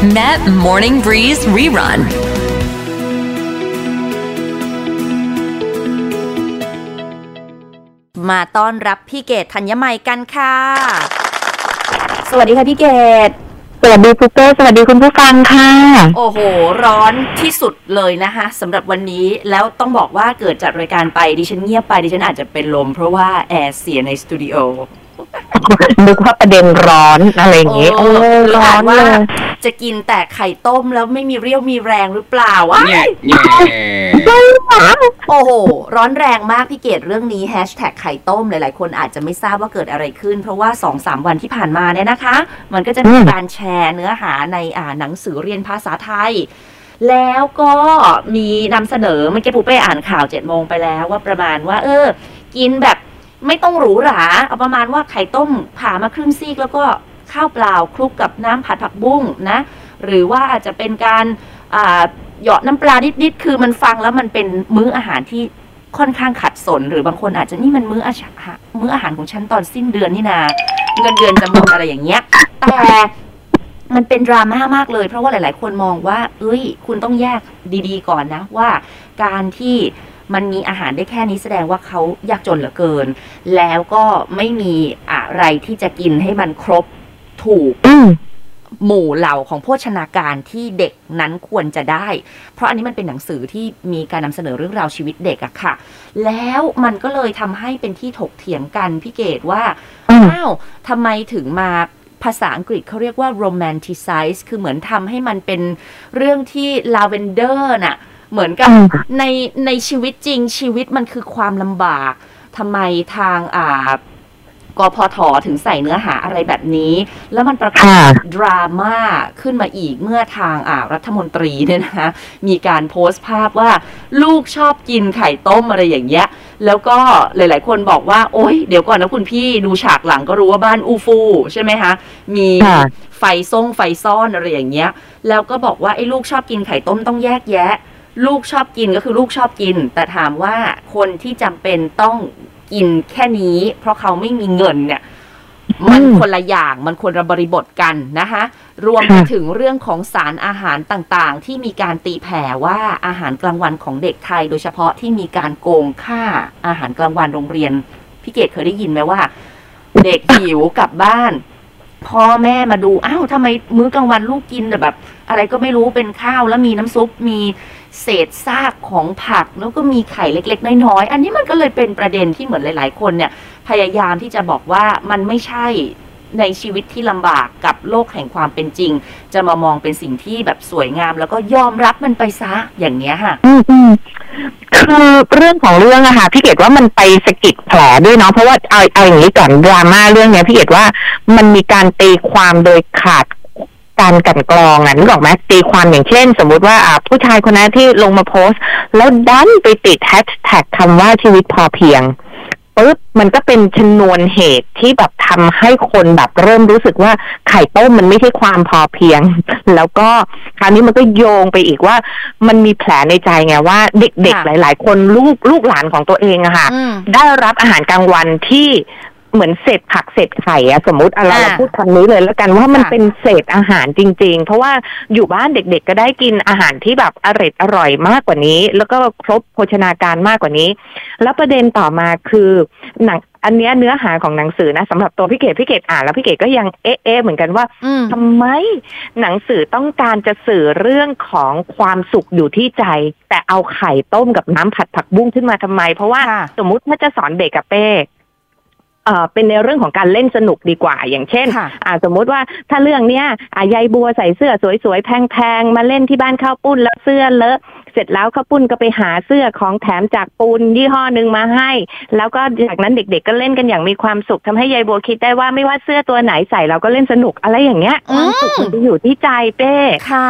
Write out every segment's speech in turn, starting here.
Met Morning Breeze Rerun. มาต้อนรับพี่เกดธัญมัยกันค่ะ สวัสดีค่ะพี่เกดสวัสดีคุณเป้สวัสดีคุณผู้ฟังค่ะ โอ้โห ร้อนที่สุดเลยนะคะสำหรับวันนี้แล้วต้องบอกว่าเกิดจัดรายการไปดิฉันเงียบไปดิฉันอาจจะเป็นลมเพราะว่าแอร์เสียในสตูดิโอ นึกว่าประเด็นร้อนอะไรอย่างงี้โอ้โอ้ร้อนว่าเลยจะกินแต่ไข่ต้มแล้วไม่มีเรี่ยวมีแรงหรือเปล่าวะเนี่ยเนี่ยโอ้โห ร้อนแรงมากพี่เกดเรื่องนี้แฮชแท็กไข่ต้มหลาย ๆ คนอาจจะไม่ทราบว่าเกิดอะไรขึ้น เพราะว่า2อสวันที่ผ่านมาเนี่ยนะคะ มันก็จะมีการแชร์เนื้อหาในอ่าหนังสือเรียนภาษาไทยแล้วก็มีนำเสนอเมื่อกี้ปูเป้อ่านข่าวเจ็ดโมงไปแล้วว่าประมาณว่า เออ กินแบบ ไม่ต้องหรูหราเอาประมาณว่าไข่ต้มผ่ามาครึ่งซีก แล้วก็ข้าวเปล่าคลุกกับน้ำผัดผักบุ้งนะ หรือว่าอาจจะเป็นการอ่าเหยาะน้ำปลานิดๆคือมันฟังแล้วมันเป็นมื้ออาหารที่ค่อนข้างขัดสน หรือบางคนอาจจะนี่มันมื้ออาหารมื้ออาหารของฉันตอนสิ้นเดือนนี่นา เงินเดือนจะหมดอะไรอย่างเงี้ย แต่มันเป็นดราม่ามากเลย เพราะว่าหลาย ๆ คนมองว่า เอ้ย คุณต้องแยกดี ๆ ก่อนนะว่า การที่ มันมีอาหารได้แค่นี้แสดงว่าเขายากจนเหลือเกิน แล้วก็ไม่มีอะไรที่จะกินให้มันครบถูกอืมหมู่เหล่าของโภชนาการที่เด็กนั้นควรจะได้ เพราะอันนี้มันเป็นหนังสือที่มีการนำเสนอเรื่องราวชีวิตเด็กอะค่ะ แล้วมันก็เลยทำให้เป็นที่ถกเถียงกันพี่เกดว่าอืมอ้าวทำไมถึงมาภาษาอังกฤษเขาเรียกว่า romanticize คือเหมือนทำให้มันเป็นเรื่องที่ lavender น่ะ เหมือนกับอืมในในชีวิตจริงชีวิตมันคือความลำบากทำไมทางอ่ากพทถึงใส่เนื้อหาอะไรแบบนี้ แล้วมันประกอบค่ะดราม่าขึ้นมาอีกเมื่อทางอ่ารัฐมนตรีเนี่ยนะคะมีการโพสต์ภาพว่าลูกชอบกินไข่ต้มอะไรอย่างเงี้ย แล้วก็หลาย ๆ คนบอกว่า โอ๊ยเดี๋ยวก่อนนะคุณพี่ดูฉากหลังก็รู้ว่าบ้านอูฟู ใช่ไหมคะ มีค่ะไฟซ่งไฟซ่อนอะไรอย่างเงี้ย แล้วก็บอกว่าไอ้ลูกชอบกินไข่ต้มต้องแยกแยะ ลูกชอบกินก็คือลูกชอบกิน แต่ถามว่าคนที่จำเป็นต้องกินแค่นี้ เพราะเขาไม่มีเงินเนี่ย มันคนละอย่างมันคนละบริบทกันนะคะรวมไปถึงเรื่องของสารอาหารต่างๆ ที่มีการตีแผ่ว่าอาหารกลางวันของเด็กไทย โดยเฉพาะที่มีการโกงค่าอาหารกลางวันโรงเรียนพี่เกดเคยได้ยินไหมว่า เด็กหิวกลับบ้านพ่อแม่มาดูอ้าวทำไมมื้อกลางวันลูกกินแต่แบบ อะไรก็ไม่รู้เป็นข้าวแล้วมีน้ำซุปมี เศษซากของผักแล้วก็มีไข่เล็ก ๆ น้อยๆอันนี้มันก็เลยเป็นประเด็นที่เหมือนหลาย ๆ คนเนี่ยพยายามที่จะบอกว่ามันไม่ใช่ในชีวิตที่ลำบากกับโลกแห่งความเป็นจริง จะมามองเป็นสิ่งที่แบบสวยงาม แล้วก็ยอมรับมันไปซะอย่างเนี้ยค่ะ อืมอืมคือเรื่องของเรื่องอะค่ะพี่เกดว่ามันไปสะกิดแผลด้วยเนาะเพราะว่าเอาเอาอย่างนี้ก่อนดราม่าเรื่องเนี้ยพี่เกดว่ามันมีการตีความโดยขาด การกลันกรองอะนึกออกไหมตีความอย่างเช่น สมมุติว่าอ่าผู้ชายคนนั้นที่ลงมาโพสต์ แล้วดันไปติดแฮชแท็กคำว่าชีวิตพอเพียงปุ๊บมันก็เป็นชนวนเหตุที่แบบทำให้คนแบบเริ่มรู้สึกว่าไข่ต้มมันไม่ใช่ความพอเพียง แล้วก็คราวนี้มันก็โยงไปอีกว่า มันมีแผลในใจไงว่า เด็กค่ะๆหลาย ๆ คนลูกลูกหลานของตัวเองอะค่ะอืมได้รับอาหารกลางวันที่ เหมือนเศษผักเศษไข่อะสมมติอะไรอ่าเราพูดคำนี้เลยแล้วกันว่ามันค่ะเป็นเศษอาหารจริง ๆ เพราะว่าอยู่บ้านเด็ก ๆ ก็ได้กินอาหารที่แบบอร่อยอร่อยมากกว่านี้ แล้วก็ครบโภชนาการมากกว่านี้ แล้วประเด็นต่อมาคือหนังอันเนี้ยเนื้อหาของหนังสือนะสำหรับตัวพี่เกดพี่เกดอ่านแล้วพี่เกดก็ยังเอ๊ะเอ๊ะเหมือนกันว่าอืมทำไมหนังสือต้องการจะสื่อเรื่องของความสุขอยู่ที่ใจ แต่เอาไข่ต้มกับน้ำผัดผักบุ้งขึ้นมาทำไม เพราะว่าค่ะสมมุติถ้าจะสอนเด็กกับเป้ เอ่อเป็นในเรื่องของการเล่นสนุกดีกว่า อย่างเช่นค่ะอ่าสมมุติว่าถ้าเรื่องเนี้ยอ่ายายบัวใส่เสื้อสวยๆ แพงๆ มาเล่นที่บ้านข้าวปุ้นแล้วเสื้อเลอะเสร็จแล้วข้าวปุ้นก็ไปหาเสื้อของแถมจากปูนยี่ห้อหนึ่งมาให้ แล้วก็จากนั้นเด็กๆก็เล่นกันอย่างมีความสุขทำให้ยายบัวคิดได้ว่าไม่ว่าเสื้อตัวไหนใส่เราก็เล่นสนุกอะไรอย่างเงี้ยความสุขมันจะอยู่ที่ใจเป้ค่ะ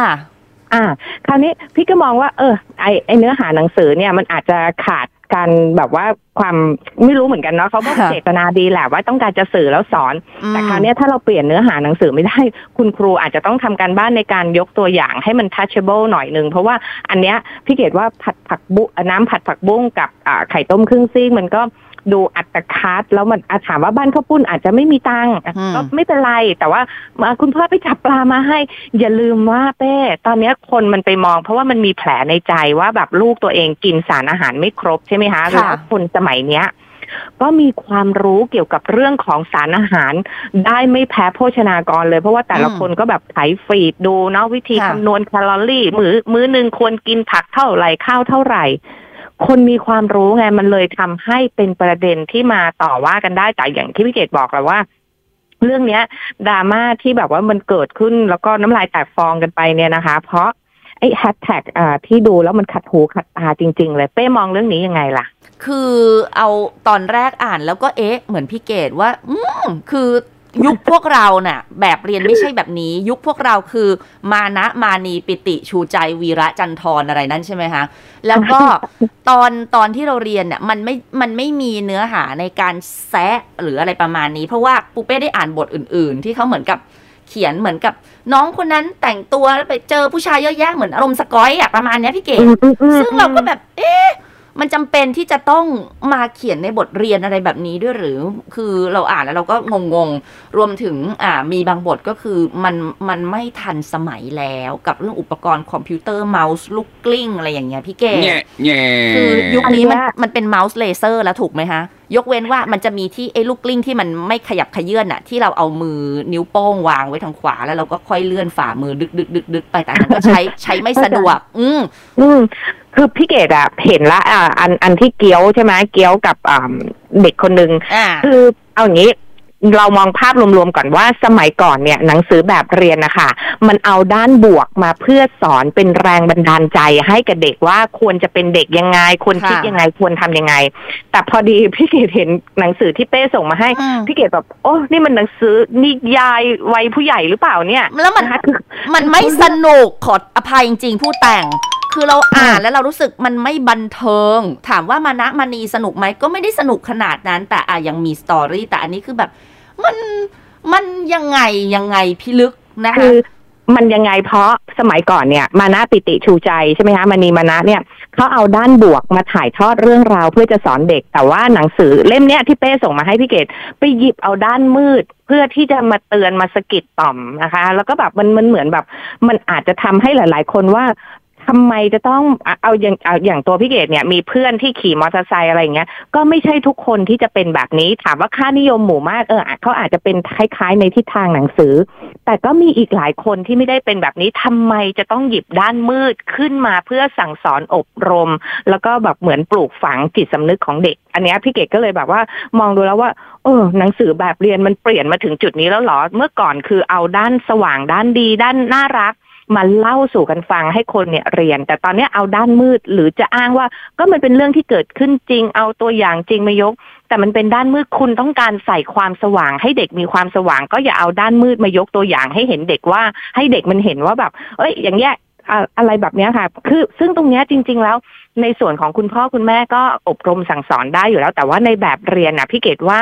อ่า คราวนี้พี่ก็มองว่า เออไอไอเนื้อหาหนังสือเนี่ยมันอาจจะขาด การแบบว่าความไม่รู้เหมือนกันเนาะเขาก็ค่ะเจตนาดีแหละว่าต้องการจะสื่อแล้วสอนอืมแต่คราวเนี้ยถ้าเราเปลี่ยนเนื้อหาหนังสือไม่ได้ คุณครูอาจจะต้องทำการบ้านในการยกตัวอย่างให้มัน touchable หน่อยหนึ่งเพราะว่าอันเนี้ยพี่เกดว่าผัดผักบุน้ำผัดผักบุ้งกับอ่าไข่ต้มครึ่งซีกมันก็ ดูอัตคัดแล้วมันอาถามว่าบ้านข้าวปุ้นอาจจะไม่มีตังค์อะอืมก็ไม่เป็นไร แต่ว่ามาคุณพ่อไปจับปลามาให้ อย่าลืมว่าเป้ ตอนเนี้ยคนมันไปมอง เพราะว่ามันมีแผลในใจว่าแบบลูกตัวเองกินสารอาหารไม่ครบใช่ไหมคะแล้วคนสมัยเนี้ยก็มีความรู้เกี่ยวกับเรื่องของสารอาหาร ได้ไม่แพ้โภชนากรเลย เพราะว่าแต่ละคนก็แบบไถฟีดดูเนาะวิธีค่ะคำนวณแคลอรี่ มือมื้อหนึ่งควรกินผักเท่าไหร่ข้าวเท่าไหร่ คนมีความรู้ไงมันเลยทำให้เป็นประเด็นที่มาต่อว่ากันได้แต่อย่างที่พี่เกดบอกและว่า เรื่องเนี้ยดราม่าที่แบบว่ามันเกิดขึ้นแล้วก็น้ำลายแตกฟองกันไปเนี่ยนะคะ เพราะไอ้แฮชแท็กอ่าที่ดูแล้วมันขัดหูขัดตาจริง ๆ เลย เป้มองเรื่องนี้ยังไงล่ะ คือเอาตอนแรกอ่านแล้วก็เอ๊ะ เหมือนพี่เกดว่า อืมคือ ยุคพวกเราน่ะ แบบเรียนไม่ใช่แบบนี้ ยุคพวกเราคือ มานะมานีปิติชูใจวีระจันทรอะไรนั่นใช่ไหมคะแล้วก็ตอนตอนที่เราเรียนเนี่ยมันไม่มันไม่มีเนื้อหาในการแซะหรืออะไรประมาณนี้ เพราะว่าปูเป้ได้อ่านบทอื่น ๆ ที่เขาเหมือนกับเขียนเหมือนกับน้องคนนั้นแต่งตัวแล้วไปเจอผู้ชายเยอะแยะเหมือนอารมณ์สกอยอะประมาณเนี้ยพี่เก๋ซึ่งเราก็แบบ เอ๊ะ มันจำเป็นที่จะต้องมาเขียนในบทเรียนอะไรแบบนี้ด้วยหรือ คือเราอ่านแล้วเราก็งงๆ รวมถึงอ่ามีบางบทก็คือมันมันไม่ทันสมัยแล้วกับเรื่องอุปกรณ์คอมพิวเตอร์เมาส์ลูกกลิ้งอะไรอย่างเงี้ยพี่เก๋แง่แง่คือยุคนี้มันอันเนี้ยมันเป็นเมาส์เลเซอร์แล้วถูกไหมฮะ ยกเว้นว่ามันจะมีที่ไอ้ลูกกลิ้งที่มันไม่ขยับขยื่นอะที่เราเอามือนิ้วโป้งวางไว้ทางขวาแล้วเราก็ค่อยเลื่อนฝ่ามือดึกดึกดึกดึกไปแต่อันนั้นก็ใช้ใช้ไม่สะดวก อืมอืมคือพี่เกดอะเห็นละอ่าอันอันที่เกี้ยวใช่ไหมเกี้ยวกับอ่าเด็กคนหนึ่งอ่าคือเอาอย่างนี้ เรามองภาพรวมๆก่อนว่าสมัยก่อนเนี่ยหนังสือแบบเรียนนะคะมันเอาด้านบวกมาเพื่อสอนเป็นแรงบันดาลใจให้กับเด็กว่าควรจะเป็นเด็กยังไง ควรคิดค่ะยังไงควรทำยังไง แต่พอดีพี่เกดเห็นหนังสือที่เป้ส่งมาให้อืมพี่เกดแบบโอ้นี่มันหนังสือนิยายวัยผู้ใหญ่หรือเปล่าเนี่ยแล้วมันนะคะคือมันไม่สนุกขออภัยจริงๆผู้แต่งคือเราอ่านแล้วเรารู้สึกมันไม่บันเทิง ถามว่ามานะมานีสนุกไหมก็ไม่ได้สนุกขนาดนั้น แต่อะยังมีสตอรี่แต่อันนี้คือแบบ มันมันยังไงยังไงพิลึกนะคะคือมันยังไงเพราะสมัยก่อนเนี่ย มานะปิติชูใจใช่ไหมคะมณีมานะเนี่ยเขาเอาด้านบวกมาถ่ายทอดเรื่องราวเพื่อจะสอนเด็ก แต่ว่าหนังสือเล่มเนี้ยที่เป้ส่งมาให้พี่เกดไปหยิบเอาด้านมืด เพื่อที่จะมาเตือนมาสะกิดต่อมนะคะ แล้วก็แบบมันมันเหมือนแบบ มันอาจจะทำให้หลาย ๆ คนว่า ทำไมจะต้องเอาอย่างเอาอย่างตัวพี่เกดเนี่ยมีเพื่อนที่ขี่มอเตอร์ไซค์อะไรเงี้ยก็ไม่ใช่ทุกคนที่จะเป็นแบบนี้ ถามว่าค่านิยมหมู่มากเออเขาอาจจะเป็นคล้ายๆในทิศทางหนังสือ แต่ก็มีอีกหลายคนที่ไม่ได้เป็นแบบนี้ทำไมจะต้องหยิบด้านมืดขึ้นมาเพื่อสั่งสอนอบรม แล้วก็แบบเหมือนปลูกฝังจิตสำนึกของเด็ก อันนี้พี่เกดก็เลยแบบว่ามองดูแล้วว่าเออหนังสือแบบเรียนมันเปลี่ยนมาถึงจุดนี้แล้วหรอ เมื่อก่อนคือเอาด้านสว่างด้านดี ด้านน่ารัก มาเล่าสู่กันฟังให้คนเนี่ยเรียน แต่ตอนนี้เอาด้านมืดหรือจะอ้างว่าก็มันเป็นเรื่องที่เกิดขึ้นจริง เอาตัวอย่างจริงมายก แต่มันเป็นด้านมืดคุณต้องการใส่ความสว่าง ให้เด็กมีความสว่าง ก็อย่าเอาด้านมืดมายกตัวอย่างให้เห็นเด็กว่าให้เด็กมันเห็นว่าแบบ เอ้ย อย่างเงี้ยอะอะไรแบบนี้ค่ะ คือซึ่งตรงนี้จริง ๆ แล้วในส่วนของคุณพ่อคุณแม่ก็อบรมสั่งสอนได้อยู่แล้ว แต่ว่าในแบบเรียนน่ะพี่เกดว่า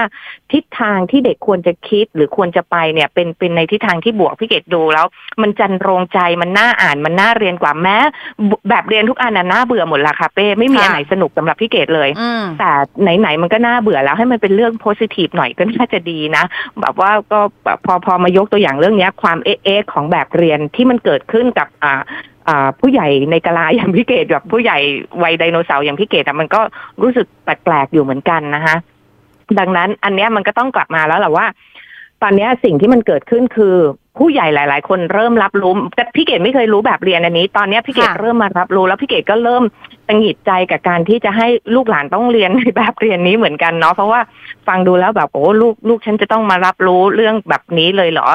ทิศทางที่เด็กควรจะคิดหรือควรจะไปเนี่ยเป็นเป็นในทิศทางที่บวกพี่เกดดูแล้ว มันจันโรงใจมันน่าอ่านมันน่าเรียนกว่าแม้แบบเรียนทุกอันน่ะน่าเบื่อหมดละค่ะเป้ไม่มีค่ะอันไหนสนุกสำหรับพี่เกดเลยอืมแต่ไหนๆมันก็น่าเบื่อแล้วให้มันเป็นเรื่องโพสิทีฟหน่อยก็น่าจะดีนะ แบบว่าก็แบบพอพอมายกตัวอย่างเรื่องเนี้ยความเอ๊ะเอ๊ะของแบบเรียนที่มันเกิดขึ้นกับอ่าอ่า ผู้ใหญ่ในกะลาอย่างพี่เกดแบบผู้ใหญ่วัยไดโนเสาร์อย่างพี่เกดอะมันก็รู้สึกแปลกๆอยู่เหมือนกันนะคะ ดังนั้นอันเนี้ยมันก็ต้องกลับมาแล้วแหละว่า ตอนนี้สิ่งที่มันเกิดขึ้นคือผู้ใหญ่หลาย ๆ คนเริ่มรับรู้แต่พี่เกดไม่เคยรู้แบบเรียนอันนี้ ตอนเนี้ยพี่เกดค่ะเริ่มมารับรู้ แล้วพี่เกดก็เริ่มตังหงิดใจกับการที่จะให้ลูกหลานต้องเรียนในแบบเรียนนี้เหมือนกันเนาะเพราะว่าฟังดูแล้วแบบโอ้ลูกลูกฉันจะต้องมารับรู้เรื่องแบบนี้เลยเหรอ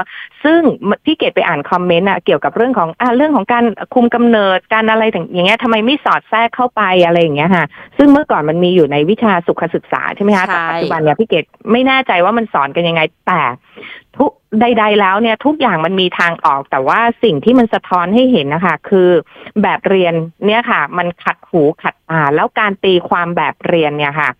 ซึ่งพี่เกดไปอ่านคอมเมนต์อะเกี่ยวกับเรื่องของอ่าเรื่องของการคุมกำเนิดการอะไรอย่างเงี้ยทำไมไม่สอดแทรกเข้าไปอะไรอย่างเงี้ยค่ะซึ่งเมื่อก่อนมันมีอยู่ในวิชาสุขศึกษาใช่ไหมคะใช่แต่ปัจจุบันเนี่ยพี่เกดไม่แน่ใจว่ามันสอนกันยังไงแต่ ทุกใด ๆ แล้วเนี่ยทุกอย่างมันมีทางออก แต่ว่าสิ่งที่มันสะท้อนให้เห็นนะคะ คือแบบเรียนเนี่ยค่ะ มันขัดหูขัดตาแล้วการตีความแบบเรียนเนี่ยค่ะ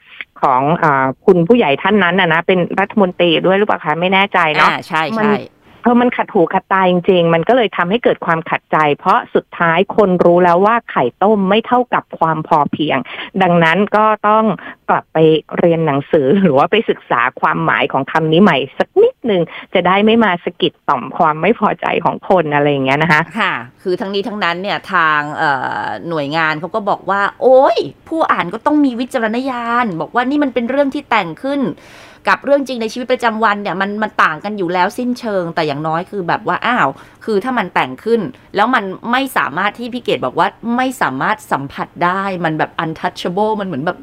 ของอาคุณผู้ใหญ่ท่านนั้นนะนะเป็นรัฐมนตรีด้วยหรือเปล่าคะไม่แน่ใจเนาะอ่าใช่มันใช่เพราะมันขัดหูขัดตาจริง ๆ มันก็เลยทำให้เกิดความขัดใจ เพราะสุดท้ายคนรู้แล้วว่าไข่ต้มไม่เท่ากับความพอเพียง ดังนั้นก็ต้องกลับไปเรียนหนังสือหรือว่าไปศึกษาความหมายของคำนี้ใหม่สักนิดหนึ่งจะได้ไม่มาสะกิดต่อมความไม่พอใจของคนอะไรอย่างเงี้ยนะคะ ค่ะ คือทั้งนี้ทั้งนั้นเนี่ยทางหน่วยงานเขาก็บอกว่า โอ้ยผู้อ่านก็ต้องมีวิจารณญาณ บอกว่านี่มันเป็นเรื่องที่แต่งขึ้นกับเรื่องจริงในชีวิตประจำวันเนี่ยมันมันต่างกันอยู่แล้วสิ้นเชิงแต่อย่างน้อยคือแบบว่าอ้าว คือถ้ามันแต่งขึ้น แล้วมันไม่สามารถที่พี่เกดบอกว่าไม่สามารถสัมผัสได้มันแบบ untouchable มันเหมือนแบบ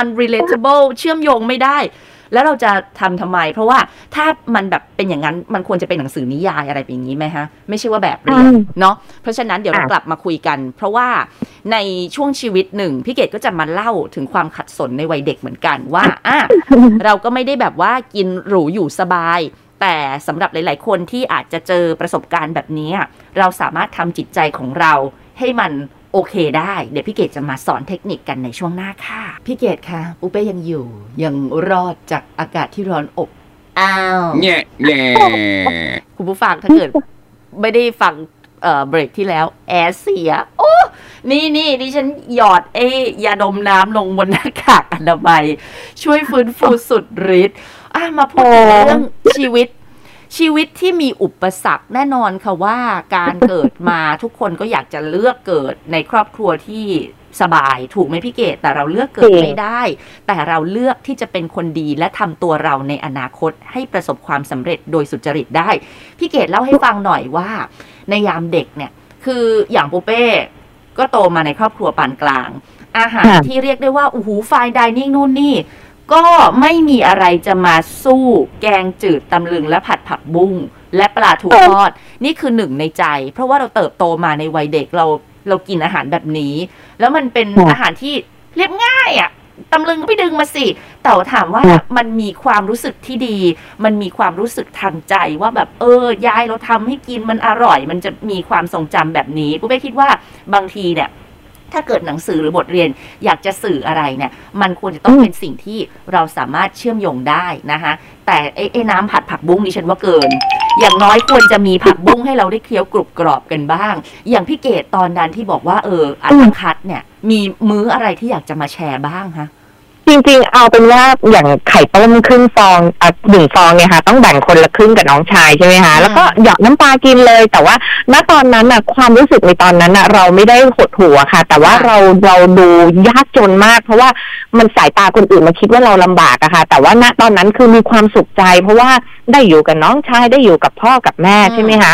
unrelatable เชื่อมโยงไม่ได้ แล้วเราจะทำทำไม เพราะว่าถ้ามันแบบเป็นอย่างนั้นมันควรจะเป็นหนังสือนิยายอะไรแบบนี้ไหมฮะ ไม่ใช่ว่าแบบเรียนเนาะเพราะฉะนั้นเดี๋ยวเรากลับมาคุยกัน เพราะว่าในช่วงชีวิตหนึ่งพี่เกดก็จะมาเล่าถึงความขัดสนในวัยเด็กเหมือนกันว่าอะเราก็ไม่ได้แบบว่ากินหรูอยู่สบายแต่สำหรับหลาย ๆ คนที่อาจจะเจอประสบการณ์แบบนี้ เราสามารถทำจิตใจของเราให้มัน โอเคได้ เดี๋ยวพี่เกดจะมาสอนเทคนิคกันในช่วงหน้าค่ะ พี่เกดคะปูเป้ยังอยู่ ยังรอดจากอากาศที่ร้อนอบอ้าวแง่แง่คุณผู้ฟังถ้าเกิด ไม่ได้ฟังเอ่อเบรกที่แล้ว แอร์เสีย โอ้ นี่นี่ดิฉันหยอดเอยาดมน้ำลงบนหน้ากากอนามัย ช่วยฟื้นฟูสุดฤทธิ์อะมาพูดเรื่องชีวิต ชีวิตที่มีอุปสรรคแน่นอนค่ะว่าการเกิดมาทุกคนก็อยากจะเลือกเกิดในครอบครัวที่สบายถูกไหมพี่เกดแต่เราเลือกเกิดไม่ได้ แต่เราเลือกที่จะเป็นคนดีและทำตัวเราในอนาคตให้ประสบความสำเร็จโดยสุจริตได้ พี่เกดเล่าให้ฟังหน่อยว่า ในยามเด็กเนี่ย คืออย่างปูเป้ก็โตมาในครอบครัวปานกลาง อาหารที่เรียกได้ว่าโอู้หูไฟดิเนิ่งนู่นนี่ ก็ไม่มีอะไรจะมาสู้แกงจืดตำลึงและผัดผักบุ้งและปลาทูทอด นี่คือหนึ่งในใจ เพราะว่าเราเติบโตมาในวัยเด็กเราเรากินอาหารแบบนี้ แล้วมันเป็นอาหารที่เรียบง่ายอะ่ะตำลึงก็ไปดึงมาสิ แต่ถามว่ามันมีความรู้สึกที่ดี มันมีความรู้สึกทางใจว่าแบบเออยายเราทำให้กินมันอร่อย มันจะมีความทรงจำแบบนี้กูไม่คิดว่าบางทีเนี่ย ถ้าเกิดหนังสือหรือบทเรียนอยากจะสื่ออะไรเนี่ย มันควรจะต้องเป็นสิ่งที่เราสามารถเชื่อมโยงได้นะคะแต่ไอ้ไอ้น้ำผัดผักบุ้งนี่ฉันว่าเกิน อย่างน้อยควรจะมีผักบุ้งให้เราได้เคี้ยวกรุบกรอบกันบ้าง อย่างพี่เกดตอนนั้นที่บอกว่าเอออันคัดเนี่ย มีมื้ออะไรที่อยากจะมาแชร์บ้างคะ จริงๆ เอาเป็นว่าอย่างไข่ต้มครึ่งฟองอะหนึ่งฟองเนี่ยค่ะ ต้องแบ่งคนละครึ่งกับน้องชายใช่ไหมคะแล้วก็หยอดน้ำปลากินเลย แต่ว่าณตอนนั้นอะความรู้สึกในตอนนั้นอะ เราไม่ได้หดหัวค่ะ แต่ว่าเราเราดูยากจนมาก เพราะว่ามันสายตาคนอื่นมาคิดว่าเราลำบากอะค่ะ แต่ว่าณตอนนั้นคือมีความสุขใจ เพราะว่าได้อยู่กับน้องชายได้อยู่กับพ่อกับแม่ใช่ไหมคะ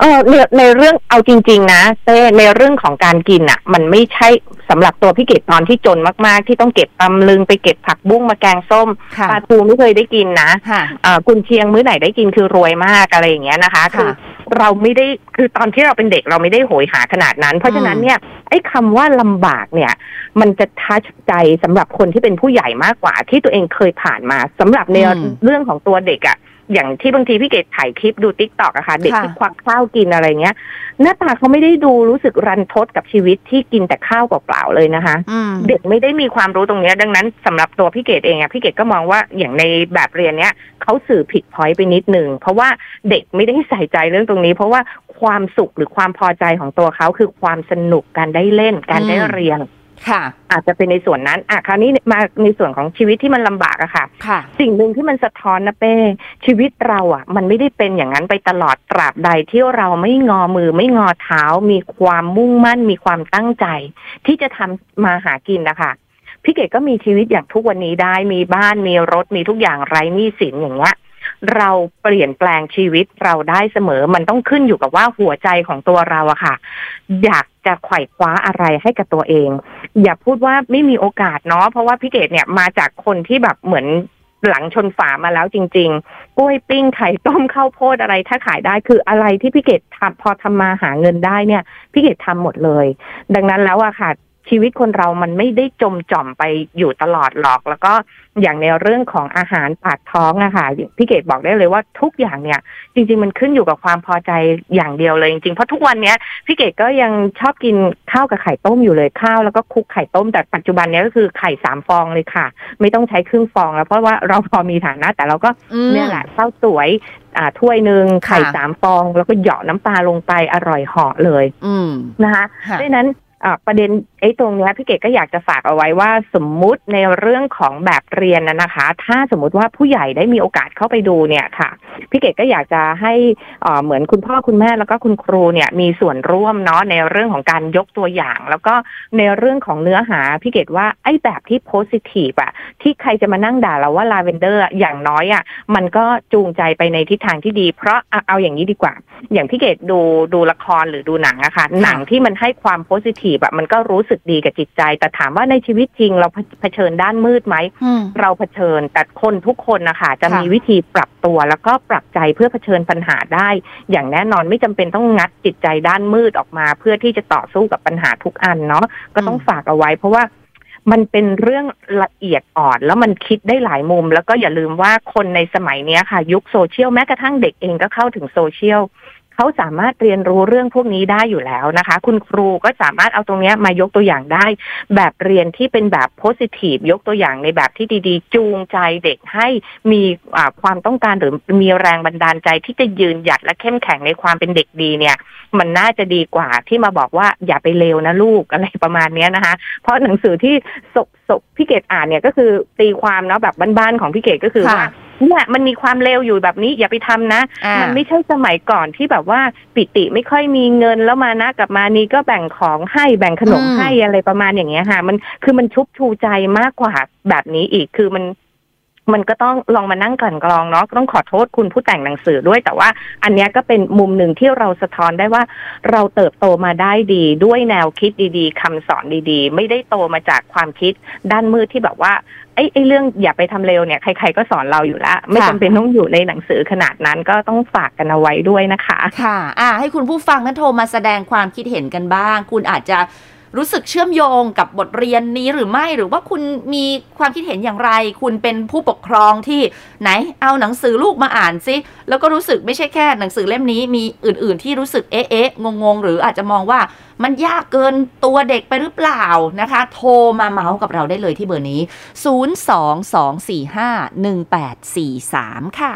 เออในเรื่องเอาจริง ๆ นะเต้ในเรื่องของการกินอะมันไม่ใช่สำหรับตัวพี่เกดตอนที่จนมากๆ ที่ต้องเก็บตำลึงไปเก็บผักบุ้งมาแกงส้มปลาทูไม่เคยได้กินนะกุนเชียงมื้อไหนได้กินคือรวยมากอะไรอย่างเงี้ยนะคะ คือเราไม่ได้คือตอนที่เราเป็นเด็กเราไม่ได้โหยหาขนาดนั้น เพราะฉะนั้นเนี่ยไอ้คำว่าลำบากเนี่ย มันจะ touch ใจสำหรับคนที่เป็นผู้ใหญ่มากกว่าที่ตัวเองเคยผ่านมาสำหรับในเรื่องของตัวเด็กอะ่ะ อย่างที่บางทีพี่เกดถ่ายคลิปดู TikTok อะค่ะ เด็กที่ควักข้าวกินอะไรเงี้ย หน้าตาเขาไม่ได้ดูรู้สึกรันทดกับชีวิตที่กินแต่ข้าวเปล่าๆเลยนะคะ เด็กไม่ได้มีความรู้ตรงนี้ดังนั้นสำหรับตัวพี่เกดเองอะพี่เกดก็มองว่าอย่างในแบบเรียนเนี้ยเขาสื่อผิดพอยต์ไปนิดนึงเพราะว่าเด็กไม่ได้ใส่ใจเรื่องตรงนี้ เพราะว่าความสุขหรือความพอใจของตัวเขาคือความสนุกการได้เล่นการได้เรียน ค่ะ อาจจะเป็นในส่วนนั้นอะคราวนี้มาในส่วนของชีวิตที่มันลำบากอะค่ะค่ะ สิ่งหนึ่งที่มันสะท้อนนะเป้ชีวิตเราอะมันไม่ได้เป็นอย่างนั้นไปตลอดตราบใดที่เราไม่งอมือไม่งอเท้า มีความมุ่งมั่น มีความตั้งใจ ที่จะทำมาหากินนะคะพี่เกดก็มีชีวิตอย่างทุกวันนี้ได้มีบ้านมีรถมีทุกอย่างไร้หนี้สินอย่างเงี้ย เราเปลี่ยนแปลงชีวิตเราได้เสมอ มันต้องขึ้นอยู่กับว่าหัวใจของตัวเราอะค่ะ อยากจะไขว่คว้าอะไรให้กับตัวเอง อย่าพูดว่าไม่มีโอกาสเนาะเพราะว่าพี่เกดเนี่ยมาจากคนที่แบบเหมือนหลังชนฝามาแล้วจริง ๆ กล้วยปิ้งไข่ต้มข้าวโพดอะไร ถ้าขายได้คืออะไรที่พี่เกดทำพอทำมาหาเงินได้เนี่ยพี่เกดทำหมดเลย ดังนั้นแล้วอะค่ะ ชีวิตคนเรามันไม่ได้จมจ่อมไปอยู่ตลอดหรอก แล้วก็อย่างในเรื่องของอาหารปากท้องอะค่ะพี่เกดบอกได้เลยว่าทุกอย่างเนี่ย จริง ๆ มันขึ้นอยู่กับความพอใจอย่างเดียวเลยจริงๆเพราะทุกวันเนี้ยพี่เกดก็ยังชอบกินข้าวกับไข่ต้มอยู่เลยข้าวแล้วก็คลุกไข่ต้มแต่ปัจจุบันเนี้ยก็คือไข่สามฟองเลยค่ะ ไม่ต้องใช้ครึ่งฟองแล้วเพราะว่าเราพอมีฐานะแต่เราก็อืมเนี่ยแหละข้าวสวยอ่าถ้วยหนึ่งไข่ค่ะสามฟอง แล้วก็เหยาะน้ำปลาลงไปอร่อยเหาะเลย อืมนะคะค่ะดังนั้นอ่า ประเด็นไอ้ตรงเนี้ยพี่เกดก็อยากจะฝากเอาไว้ว่าสมมุติในเรื่องของแบบเรียนนะนะคะ ถ้าสมมุติว่าผู้ใหญ่ได้มีโอกาสเข้าไปดูเนี่ยค่ะพี่เกดก็อยากจะให้อ่าเหมือนคุณพ่อคุณแม่แล้วก็คุณครูเนี่ยมีส่วนร่วมเนาะในเรื่องของการยกตัวอย่าง แล้วก็ในเรื่องของเนื้อหาพี่เกดว่าไอ้แบบที่โพสิทีฟอะที่ใครจะมานั่งด่าเราว่าลาเวนเดอร์อย่างน้อยอะมันก็จูงใจไปในทิศทางที่ดี เพราะเอาอย่างนี้ดีกว่า อย่างพี่เกดดูดูละครหรือดูหนังอะค่ะหนังที่มันให้ความโพสิทีฟอะมันก็รู้สึกดีกับจิตใจ แต่ถามว่าในชีวิตจริงเราเผชิญด้านมืดไหมอืมเราเผชิญแต่คนทุกคนนะคะจะค่ะมีวิธีปรับตัวแล้วก็ปรับใจเพื่อเผชิญปัญหาได้ อย่างแน่นอนไม่จำเป็นต้องงัดจิตใจด้านมืดออกมา เพื่อที่จะต่อสู้กับปัญหาทุกอันเนาะก็ต้องฝากเอาไว้ เพราะว่ามันเป็นเรื่องละเอียดอ่อนแล้วมันคิดได้หลายมุม แล้วก็อย่าลืมว่าคนในสมัยเนี้ยค่ะ ยุคโซเชียลแม้กระทั่งเด็กเองก็เข้าถึงโซเชียล เขาสามารถเรียนรู้เรื่องพวกนี้ได้อยู่แล้วนะคะ คุณครูก็สามารถเอาตรงนี้มายกตัวอย่างได้ แบบเรียนที่เป็นแบบโพสิทีฟยกตัวอย่างในแบบที่ดีๆ จูงใจเด็กให้มีความต้องการหรือมีแรงบันดาลใจที่จะยืนหยัดและเข้มแข็งในความเป็นเด็กดีเนี่ย มันน่าจะดีกว่าที่มาบอกว่าอย่าไปเลวนะลูกอะไรประมาณนี้นะคะ เพราะหนังสือที่ศพศพพี่เกดอ่านเนี่ยก็คือตีความเนาะแบบบ้านๆของพี่เกดก็คือว่า เนี่ยมันมีความเลวอยู่แบบนี้อย่าไปทำนะอ่ามันไม่ใช่สมัยก่อนที่แบบว่าปิติไม่ค่อยมีเงินแล้วมานะกับมานีก็แบ่งของให้แบ่งขนมอืมให้อะไรประมาณอย่างเงี้ยค่ะ มันคือมันชุบชูใจมากกว่าแบบนี้อีกคือมันมันก็ต้องลองมานั่งกลั่นกรองเนาะก็ต้องขอโทษคุณผู้แต่งหนังสือด้วยแต่ว่า อันเนี้ยก็เป็นมุมหนึ่งที่เราสะท้อนได้ว่า เราเติบโตมาได้ดี ด้วยแนวคิดดี ๆคำสอนดี ๆ ไม่ได้โตมาจากความคิดด้านมืดที่แบบว่า ไอ้ไอ้เรื่องอย่าไปทำเร็วเนี่ยใคร ๆก็สอนเราอยู่แล้วไม่ค่ะจำเป็นต้องอยู่ในหนังสือขนาดนั้นก็ต้องฝากกันเอาไว้ด้วยนะคะ ค่ะ อ่า ให้คุณผู้ฟังนั้นโทรมาแสดงความคิดเห็นกันบ้าง คุณอาจจะ รู้สึกเชื่อมโยงกับบทเรียนนี้หรือไม่หรือว่าคุณมีความคิดเห็นอย่างไร คุณเป็นผู้ปกครองที่ไหนเอาหนังสือลูกมาอ่านซิแล้วก็รู้สึกไม่ใช่แค่หนังสือเล่มนี้มีอื่น ๆ ที่รู้สึกเอ๊ะเอ๊ะงงงๆหรืออาจจะมองว่ามันยากเกินตัวเด็กไปหรือเปล่านะคะ โทรมาเมาส์กับเราได้เลยที่เบอร์นี้ 022451843 ค่ะ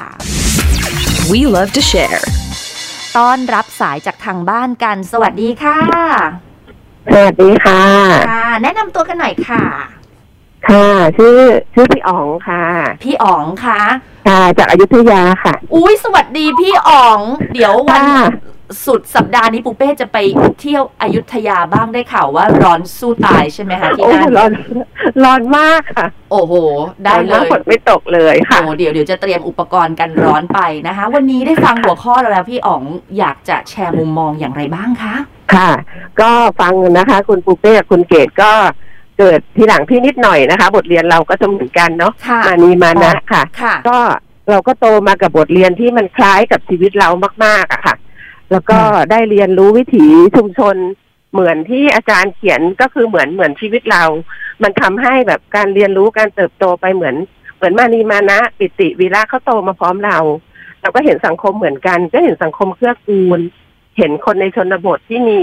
We love to share. ต้อนรับสายจากทางบ้านกัน สวัสดีค่ะ สวัสดีค่ะ ค่ะ แนะนำตัวกันหน่อยค่ะ ค่ะ ชื่อชื่อพี่อ๋องค่ะ พี่อ๋องคะค่ะ จากอายุทยาค่ะ อุ้ยสวัสดีพี่อ๋อง เดี๋ยววัน ค่ะ สุดสัปดาห์นี้ปูเป้จะไปเที่ยวอยุธยาบ้างได้ข่าวว่าร้อนสู้ตายใช่ไหมคะที่โอ้นั่นร้อนร้อนมากค่ะ โอ้โห ได้เลร้อนมากยฝนไม่ตกเลยค่ะโอ้เดี๋ยวเดี๋ยวจะเตรียมอุปกรณ์กันร้อนไปนะคะ วันนี้ได้ฟังหัวข้อแล้วแล้วพี่อ๋องอยากจะแชร์มุมมองอย่างไรบ้างคะค่ะ ก็ฟังนะคะ คุณปูเป้กับคุณเกดก็เกิดทีหลังพี่นิดหน่อยนะคะ บทเรียนเราก็จะเหมือนกันเนาะค่ะมานีมานะค่ะค่ะ ก็เราก็โตมากับบทเรียนที่มันคล้ายกับชีวิตเรามากๆอะค่ะ แล้วก็ได้เรียนรู้วิถีชุมชนเหมือนที่อาจารย์เขียนก็คือเหมือนเหมือนชีวิตเรา มันทำให้แบบการเรียนรู้การเติบโตไปเหมือน เหมือนมานีมานะ ปิติวีระเขาโตมาพร้อมเรา เราก็เห็นสังคมเหมือนกัน ก็เห็นสังคมเครือกูล เห็นคนในชนบทที่มี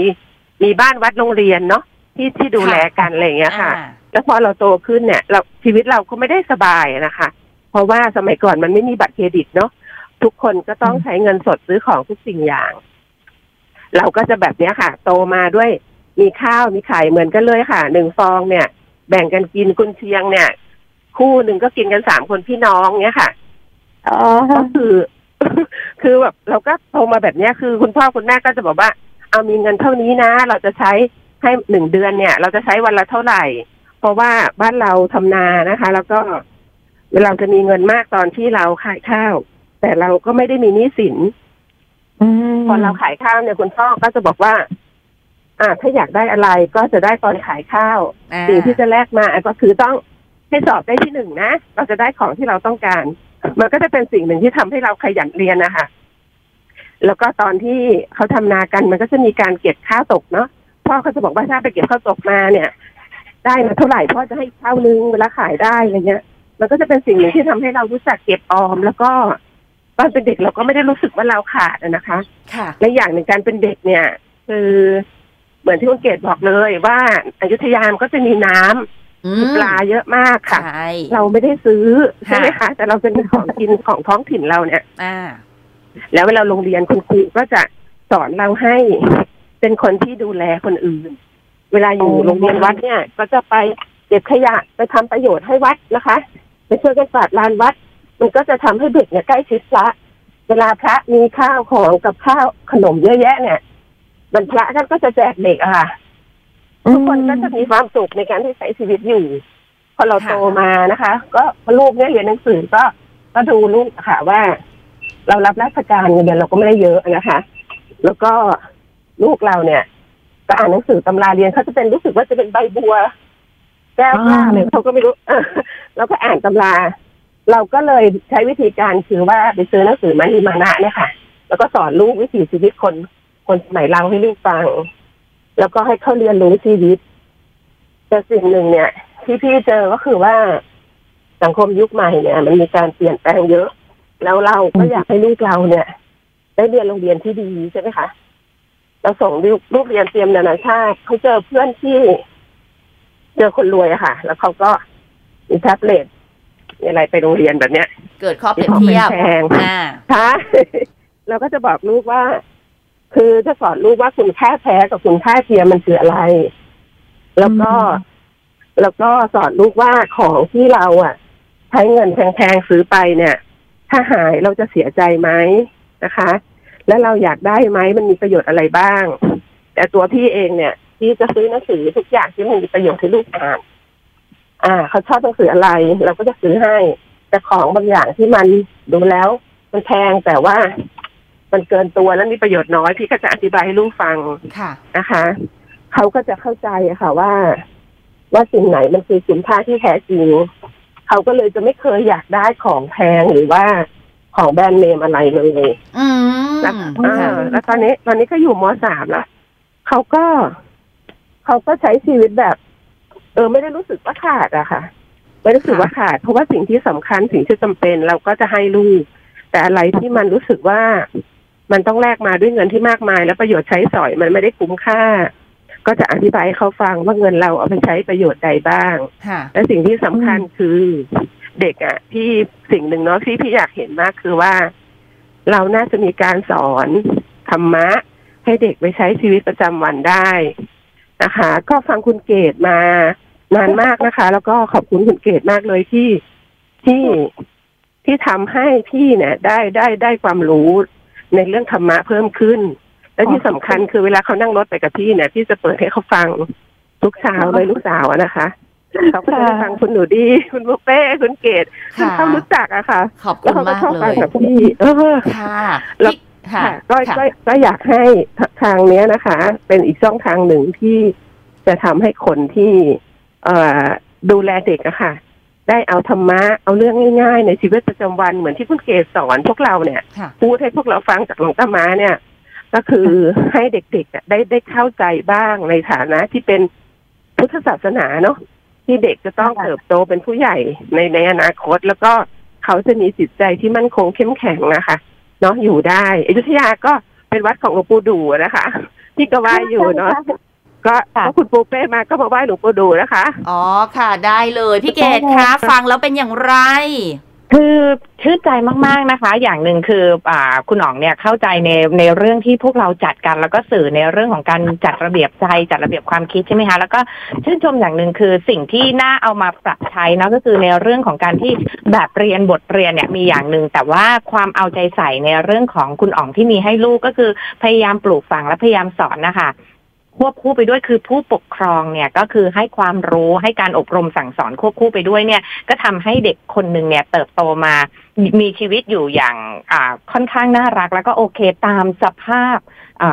มีบ้านวัดโรงเรียนเนาะที่ที่ดูแลกันอะไรอย่างเงี้ยค่ะอ่าแล้วพอเราโตขึ้นเนี่ยเราชีวิตเราก็ไม่ได้สบายนะคะ เพราะว่าสมัยก่อนมันไม่มีบัตรเครดิตเนาะทุกคนก็ต้องใช้เงินสดซื้อของทุกสิ่งอย่าง เราก็จะแบบเนี้ยค่ะ โตมาด้วยมีข้าวมีไข่เหมือนกันเลยค่ะหนึ่งฟองเนี่ย แบ่งกันกินกุนเชียงเนี่ย คู่หนึ่งก็กินกันสามคนพี่น้องเนี้ยค่ะอ๋อก็คือ คือแบบเราก็โตมาแบบเนี้ยคือคุณพ่อคุณแม่ก็จะบอกว่า เอามีเงินเท่านี้นะ เราจะใช้ให้หนึ่งเดือนเนี่ย เราจะใช้วันละเท่าไหร่ เพราะว่าบ้านเราทำนานะคะ แล้วก็เราจะมีเงินมากตอนที่เราขายข้าว แต่เราก็ไม่ได้มีหนี้สิน อืมพอเราขายข้าวเนี่ยคุณพ่อก็จะบอกว่า อ่า ถ้าอยากได้อะไรก็จะได้ตอนขายข้าวอ่าสิ่งที่จะแลกมาก็คือต้องให้สอบได้ที่หนึ่งนะเราจะได้ของที่เราต้องการ มันก็จะเป็นสิ่งหนึ่งที่ทำให้เราขยันเรียนนะคะแล้วก็ตอนที่เขาทำนากันมันก็จะมีการเก็บข้าวตกเนาะพ่อเขาจะบอกว่าถ้าไปเก็บข้าวตกมาเนี่ย ได้มาเท่าไหร่พ่อจะให้เท่านึงเวลาขายได้อะไรเงี้ย มันก็จะเป็นสิ่งหนึ่งที่ทำให้เรารู้จักเก็บออม แล้วก็ ตอนเป็นเด็กเราก็ไม่ได้รู้สึกว่าเราขาดอะนะคะ ค่ะ และอย่างหนึ่งการเป็นเด็กเนี่ย คือเหมือนที่คุณเกดบอกเลยว่าอายุทยามนก็จะมีน้ำอืมีมปลาเยอะมากค่ะใช่เราไม่ได้ซื้อใช่ไหมค่ะคะ แต่เราเป็นของกินของท้องถิ่นเราเนี่ยอ่าแล้วเวลาโรงเรียนคุณครูก็จะสอนเราให้เป็นคนที่ดูแลคนอื่น เวลาอยู่อ๋อโรงเรียนวัดเนี่ย ก็จะไปเก็บขยะไปทำประโยชน์ให้วัดนะคะ ไปช่วยกันกวาดลานวัด มันก็จะทำให้เด็กเนี่ยใกล้ชิดพระ เวลาพระมีข้าวของกับข้าวขนมเยอะแยะเนี่ยมันพระท่านก็จะแจกเด็กอะค่ะทุกคนก็จะมีความสุขในการที่ใช้ชีวิตอยู่ พอเราโตมานะคะ ก็พอลูกเนี่ยเรียนหนังสือก็ก็ดูลูกค่ะว่า เรารับราชการเงินเดือนเราก็ไม่ได้เยอะนะคะ แล้วก็ลูกเราเนี่ยก็อ่านหนังสือตำราเรียนเขาจะเป็นรู้สึกว่าจะเป็นใบบัวแก้วกล้าเลยเขาก็ไม่รู้เออแล้วก็อ่านตำรา เราก็เลยใช้วิธีการคือว่าไปซื้อหนังสือมานีมานะเนี่ยค่ะ แล้วก็สอนลูกวิถีชีวิตคน คนสมัยเราให้ลูกฟัง แล้วก็ให้เขาเรียนรู้ชีวิต แต่สิ่งหนึ่งเนี่ย ที่พี่เจอก็คือว่าสังคมยุคใหม่เนี่ย มันมีการเปลี่ยนแปลงเยอะ แล้วเราก็อยากให้ลูกเราเนี่ย ได้เรียนโรงเรียนที่ดีใช่ไหมคะเราส่งลูกเรียนเตรียมนานาชาติเขาเจอเพื่อนที่ เจอคนรวยอะค่ะ แล้วเขาก็มีแท็บเล็ต อะไรไปโรงเรียนแบบเนี้ย เกิดข้อเปรียบเทียบแพงอ่าค่ะเราก็จะบอกลูกว่า คือจะสอนลูกว่าคุณค่าแท้กับคุณค่าเทียมมันคืออะไร แล้วก็แล้วก็สอนลูกว่าของที่เราอะ ใช้เงินแพงๆซื้อไปเนี่ย ถ้าหายเราจะเสียใจไหมนะคะ แล้วเราอยากได้ไหมมันมีประโยชน์อะไรบ้าง แต่ตัวพี่เองเนี่ย พี่จะซื้อหนังสือทุกอย่างที่มันมีประโยชน์ให้ลูกอ่าน อ่าเขาชอบหนังสืออะไร เราก็จะซื้อให้ แต่ของบางอย่างที่มันดูแล้ว มันแพงแต่ว่ามันเกินตัวแล้วมีประโยชน์น้อยพี่ก็จะอธิบายให้ลูกฟังค่ะนะคะเขาก็จะเข้าใจอะค่ะว่า ว่าสิ่งไหนมันคือคุณค่าที่แท้จริงเขาก็เลยจะไม่เคยอยากได้ของแพงหรือว่าของแบรนด์เนมอะไรเลยอืมแล้วค่ะอ่าแล้วตอนนี้ ตอนนี้ก็อยู่มสามแล้วเขาก็เขาก็ใช้ชีวิตแบบ เออไม่ได้รู้สึกว่าขาดอะค่ะ ไม่ได้รู้สึกว่าขาด เพราะว่าสิ่งที่สำคัญสิ่งที่จำเป็นเราก็จะให้ลูก แต่อะไรที่มันรู้สึกว่ามันต้องแลกมาด้วยเงินที่มากมาย และประโยชน์ใช้สอยมันไม่ได้คุ้มค่า ก็จะอธิบายให้เขาฟังว่าเงินเราเอาไปใช้ประโยชน์ใดบ้างค่ะและสิ่งที่สำคัญคือเด็กอะที่สิ่งหนึ่งเนาะที่พี่อยากเห็นมากคือว่า เราน่าจะมีการสอนธรรมะ ให้เด็กไปใช้ชีวิตประจำวันได้ นะคะ ก็ฟังคุณเกดมานานมากนะคะ แล้วก็ขอบคุณคุณเกดมากเลยที่ที่ที่ทำให้พี่เนี่ย ได้ได้ได้ความรู้ในเรื่องธรรมะเพิ่มขึ้น และที่สำคัญคือเวลาเขานั่งรถไปกับพี่เนี่ยพี่จะเปิดให้เขาฟังทุกเช้าเลยลูกสาวอะนะคะเขาก็จะได้ฟังคุณหนูดี คุณบุฟเป้คุณเกดค่ะเขารู้จักอะค่ะขอบแล้คุวณเขาก็มากชอบเลฟังยกับพี่เออค่ะแล้วพี่ ค่ะค่ะก็ค่ะก็ก็อยากให้ทางเนี้ยนะคะ เป็นอีกช่องทางหนึ่งที่จะทำให้คนที่เอ่อดูแลเด็กอะค่ะ ได้เอาธรรมะเอาเรื่องง่ายๆ ในชีวิตประจำวันเหมือนที่คุณเกศสอนพวกเราเนี่ยค่ะพูดให้พวกเราฟังจากหลวงตามาเนี่ย ก็คือให้เด็กๆอะได้ได้เข้าใจบ้างในฐานะที่เป็นพุทธศาสนาเนาะที่เด็กจะต้องเติบโตเป็นผู้ใหญ่ในในอนาคต แล้วก็เขาจะมีจิตใจที่มั่นคงเข้มแข็งนะคะ เนาะอยู่ได้อยุธยาก็เป็นวัดของหลวงปู่ดูนะคะ ที่ก็ไหว้อยู่เนาะก็ก็คุณปูเป้มาก็มาไหว้หลวงปู่ดูนะคะ อ๋อค่ะได้เลยพี่เกดคะฟังแล้วเป็นอย่างไร คือ ชื่นใจมาก ๆ นะคะ อย่างหนึ่งคืออ่าคุณหนองเนี่ยเข้าใจในในเรื่องที่พวกเราจัดกัน แล้วก็สื่อในเรื่องของการจัดระเบียบใจจัดระเบียบความคิดใช่ไหมคะแล้วก็ชื่นชมอย่างหนึ่งคือสิ่งที่น่าเอามาปรับใช้นะก็คือในเรื่องของการที่แบบเรียนบทเรียนเนี่ยมีอย่างหนึ่งแต่ว่าความเอาใจใส่ในเรื่องของคุณอ๋องที่มีให้ลูกก็คือพยายามปลูกฝังและพยายามสอนนะคะ ควบคู่ไปด้วยคือผู้ปกครองเนี่ยก็คือให้ความรู้ให้การอบรมสั่งสอนควบคู่ไปด้วยเนี่ย ก็ทำให้เด็กคนหนึ่งเนี่ยเติบโตมามีชีวิตอยู่อย่างค่อนข้างน่ารัก แล้วก็โอเคตามสภาพอ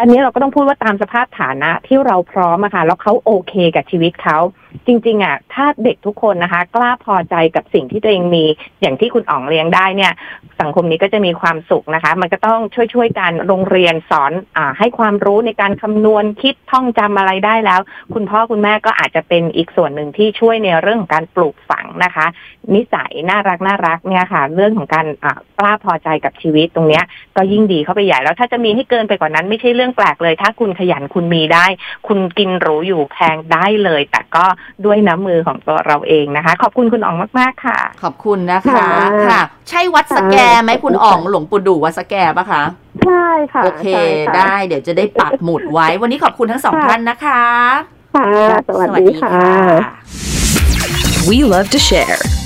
อันนี้เราก็ต้องพูดว่าตามสภาพฐานะที่เราพร้อมอะค่ะแล้วเขาโอเคกับชีวิตเขาจริงๆอะถ้าเด็กทุกคนนะคะ กล้าพอใจกับสิ่งที่ตัวเองมีอย่างที่คุณอ๋องเลี้ยงได้เนี่ย สังคมนี้ก็จะมีความสุขนะคะ มันก็ต้องช่วยๆกันโรงเรียนสอนอาให้ความรู้ในการคำนวณคิดท่องจำอะไรได้แล้ว คุณพ่อคุณแม่ก็อาจจะเป็นอีกส่วนหนึ่งที่ช่วยในเรื่องของการปลูกฝังนะคะ นิสัยน่ารักน่ารักเนี่ยค่ะ เรื่องของการอ่ากล้าพอใจกับชีวิตตรงเนี้ย ก็ยิ่งดีเข้าไปใหญ่แล้วถ้าจะมีให้เกินไปกว่านั้นไม่ใช่เรื่องแปลกเลย ถ้าคุณขยันคุณมีได้ คุณกินหรูอยู่แพงได้เลย แต่ก็ด้วยน้ำมือของตัวเราเองนะคะ ขอบคุณคุณอ๋องมาก ๆ ค่ะ ขอบคุณนะคะค่ะค่ะใช่วัดสแกไหมคุณอ๋องหลวงปู่ดูวัดสแกปะคะใช่ค่ะ โอเคใช่ค่ะได้เดี๋ยวจะได้ปักหมุดไว้ วันนี้ขอบคุณทั้งสองค่ะท่านนะคะค่ะสวัสดีค่ะ We love to share.